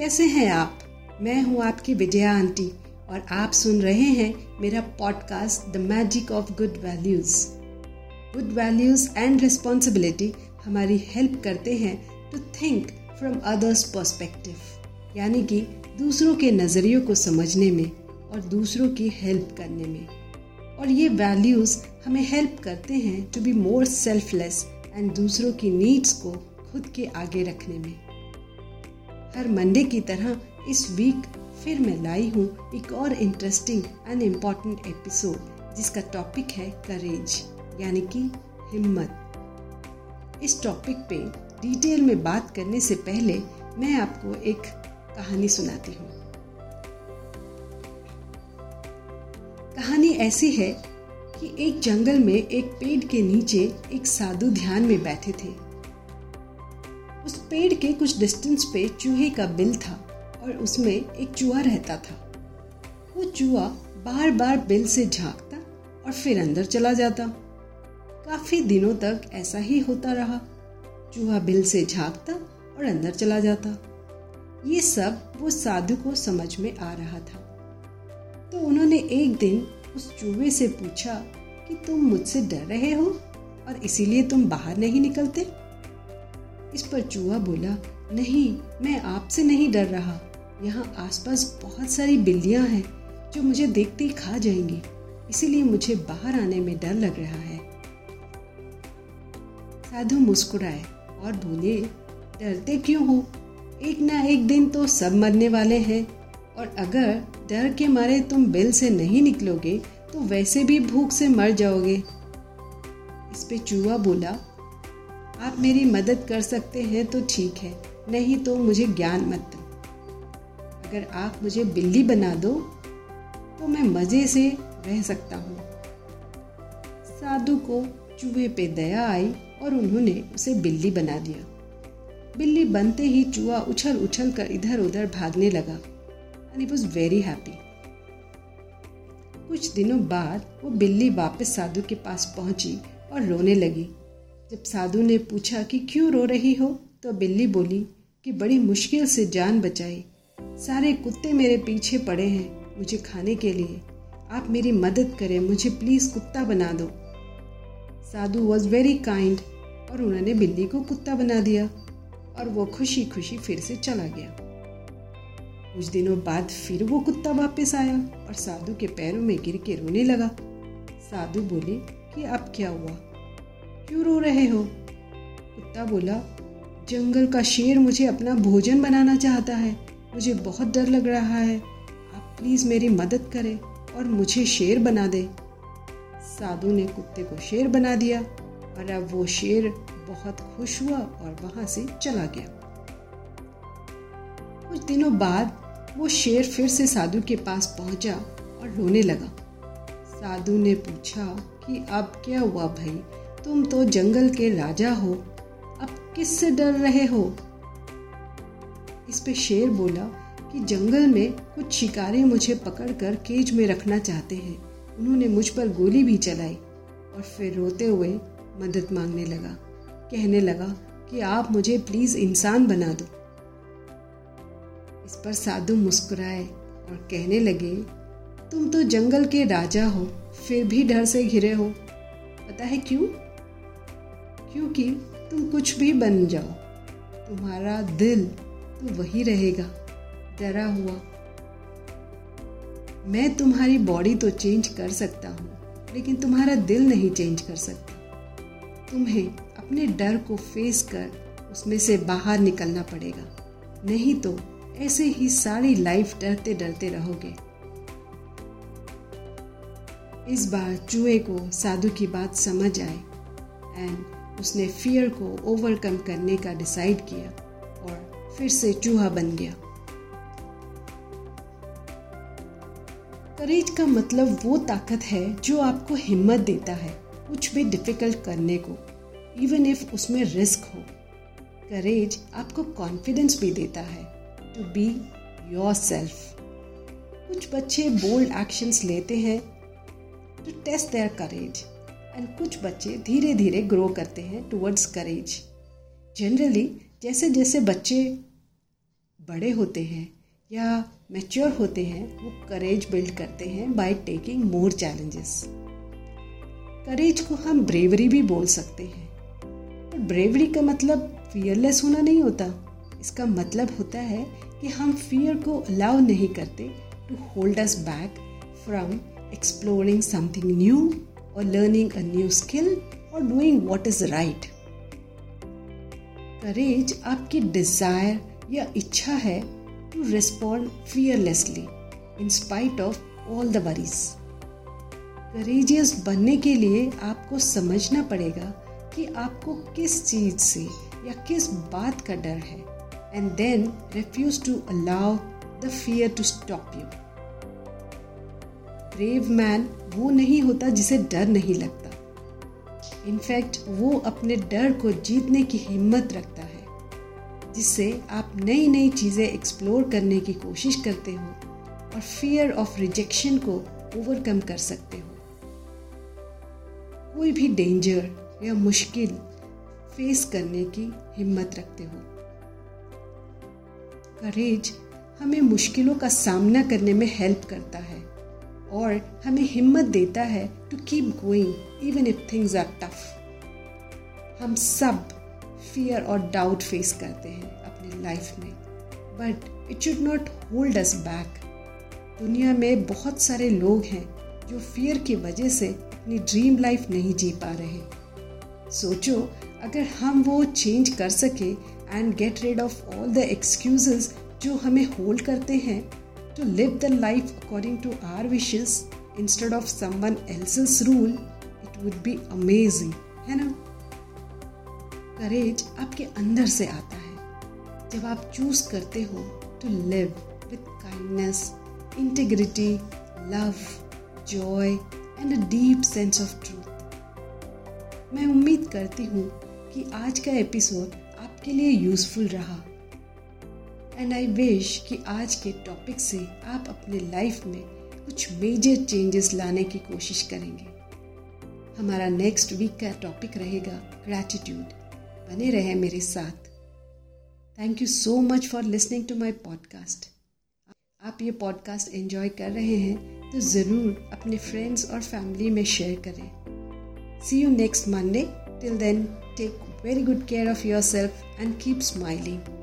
कैसे हैं आप? मैं हूँ आपकी विजया आंटी और आप सुन रहे हैं मेरा podcast the magic of good values good values and responsibility हमारी हेल्प करते हैं to think from others perspective यानी कि दूसरों के नज़रियों को समझने में और दूसरों की हेल्प करने में. और ये वैल्यूज़ हमें हेल्प करते हैं to be more selfless and दूसरों की नीड्स को खुद के आगे रखने में. हर मंडे की तरह इस वीक फिर मैं लाई हूँ एक और इंटरेस्टिंग एंड इंपॉर्टेंट एपिसोड जिसका टॉपिक है करेज यानी कि हिम्मत। इस टॉपिक पे डिटेल में बात करने से पहले मैं आपको एक कहानी सुनाती हूँ। कहानी ऐसी है कि एक जंगल में एक पेड़ के नीचे एक साधु ध्यान में बैठे थे। पेड़ के कुछ डिस्टेंस पे चूहे का बिल था और उसमें एक चूहा रहता था। वो चूहा बार बार बिल से झांकता और फिर अंदर चला जाता। काफ़ी दिनों तक ऐसा ही होता रहा। चूहा बिल से झांकता और अंदर चला जाता। ये सब वो साधु को समझ में आ रहा था। तो उन्होंने एक दिन उस चूहे से पूछा कि तुम मुझसे डर रहे हो और इसीलिए तुम बाहर नहीं निकलते? इस पर चूहा बोला, नहीं, मैं आपसे नहीं डर रहा। यहाँ आसपास बहुत सारी बिल्लियाँ हैं जो मुझे देखते ही खा जाएँगी। इसीलिए मुझे बाहर आने में डर लग रहा है। साधु मुस्कुराए और बोले, डरते क्यों हो? एक ना एक दिन तो सब मरने वाले हैं। और अगर डर के मारे तुम बिल से नहीं निकलोगे तो वैसे भी भूख से मर जाओगे। इस पे चूहा बोला आप मेरी मदद कर सकते हैं तो ठीक है, नहीं तो मुझे ज्ञान मत दो। अगर आप मुझे बिल्ली बना दो तो मैं मज़े से रह सकता हूँ। साधु को चूहे पे दया आई और उन्होंने उसे बिल्ली बना दिया। बिल्ली बनते ही चूहा उछल उछल कर इधर उधर भागने लगा। एंड वॉज़ वेरी हैप्पी कुछ दिनों बाद वो बिल्ली वापस साधु के पास पहुँची और रोने लगी। जब साधु ने पूछा कि क्यों रो रही हो तो बिल्ली बोली कि बड़ी मुश्किल से जान बचाई। सारे कुत्ते मेरे पीछे पड़े हैं मुझे खाने के लिए। आप मेरी मदद करें, मुझे प्लीज़ कुत्ता बना दो। साधु वॉज़ वेरी काइंड और उन्होंने बिल्ली को कुत्ता बना दिया और वो खुशी खुशी फिर से चला गया। कुछ दिनों बाद फिर वो कुत्ता वापस आया और साधु के पैरों में गिर के रोने लगा। साधु बोले कि अब क्या हुआ? क्यों रो रहे हो? कुत्ता बोला, जंगल का शेर मुझे अपना भोजन बनाना चाहता है। मुझे बहुत डर लग रहा है। आप प्लीज़ मेरी मदद करें और मुझे शेर बना दे। साधु ने कुत्ते को शेर बना दिया और अब वो शेर बहुत खुश हुआ और वहाँ से चला गया। कुछ दिनों बाद वो शेर फिर से साधु के पास पहुँचा और रोने लगा। साधु ने पूछा कि अब क्या हुआ भाई? तुम तो जंगल के राजा हो। अब किससे डर रहे हो? इस पे शेर बोला कि जंगल में कुछ शिकारी मुझे पकड़कर केज में रखना चाहते हैं। उन्होंने मुझ पर गोली भी चलाई और फिर रोते हुए मदद मांगने लगा। कहने लगा कि आप मुझे प्लीज़ इंसान बना दो। इस पर साधु मुस्कुराए और कहने लगे, तुम तो जंगल के राजा हो, फिर भी डर से घिरे हो। पता है क्यों? क्योंकि तुम कुछ भी बन जाओ, तुम्हारा दिल तो वही रहेगा। डरा हुआ। मैं तुम्हारी बॉडी तो चेंज कर सकता हूँ, लेकिन तुम्हारा दिल नहीं चेंज कर सकता। तुम्हें अपने डर को फेस कर उसमें से बाहर निकलना पड़ेगा। नहीं तो ऐसे ही सारी लाइफ डरते डरते रहोगे। इस बार चूहे को साधु की बात समझ आए एंड उसने फियर को ओवरकम करने का डिसाइड किया और फिर से चूहा बन गया। करेज का मतलब वो ताकत है जो आपको हिम्मत देता है कुछ भी डिफ़िकल्ट करने को इवन इफ़ उसमें रिस्क हो। करेज आपको कॉन्फिडेंस भी देता है टू बी योर सेल्फ कुछ बच्चे बोल्ड एक्शंस लेते हैं to test their courage and कुछ बच्चे धीरे धीरे ग्रो करते हैं टुवर्ड्स करेज जनरली जैसे जैसे बच्चे बड़े होते हैं या मैच्योर होते हैं, वो करेज बिल्ड करते हैं by taking more challenges courage को हम ब्रेवरी भी बोल सकते हैं. पर ब्रेवरी का मतलब फियरलेस होना नहीं होता. इसका मतलब होता है कि हम फियर को अलाउ नहीं करते to hold us back from exploring something new और लर्निंग अ न्यू स्किल और doing what is right courage आपकी डिज़ायर या इच्छा है to respond fearlessly in spite of all the worries courageous बनने के लिए आपको समझना पड़ेगा कि आपको किस चीज़ से या किस बात का डर है and then refuse to allow the fear to stop you brave man वो नहीं होता जिसे डर नहीं लगता। इनफैक्ट वो अपने डर को जीतने की हिम्मत रखता है, जिससे आप नई नई चीज़ें एक्सप्लोर करने की कोशिश करते हो और फियर ऑफ़ रिजेक्शन को ओवरकम कर सकते हो। कोई भी डेंजर या मुश्किल फेस करने की हिम्मत रखते हो। करेज हमें मुश्किलों का सामना करने में हेल्प करता है। और हमें हिम्मत देता है to keep going even if things are tough हम सब फियर और डाउट फेस करते हैं अपनी लाइफ में. But it should not hold us back दुनिया में बहुत सारे लोग हैं जो फियर की वजह से अपनी ड्रीम लाइफ नहीं जी पा रहे सोचो, अगर हम वो चेंज कर सके and get rid of all the excuses जो हमें होल्ड करते हैं to live the life according to our wishes instead of someone else's rule it would be amazing है ना? करेज आपके अंदर से आता है। जब आप चूज़ करते हो to live with kindness integrity love joy and a deep sense of truth मैं उम्मीद करती हूँ कि आज का एपिसोड आपके लिए यूजफुल रहा। एंड आई विश कि आज के टॉपिक से आप अपने लाइफ में कुछ मेजर चेंजेस लाने की कोशिश करेंगे। हमारा नेक्स्ट वीक का टॉपिक रहेगा ग्रैटिट्यूड बने रहे मेरे साथ। Thank you so much for listening to my podcast आप ये पॉडकास्ट एंजॉय कर रहे हैं तो ज़रूर अपने फ्रेंड्स और फैमिली में शेयर करें। See you next Monday till then take very good care of yourself and keep smiling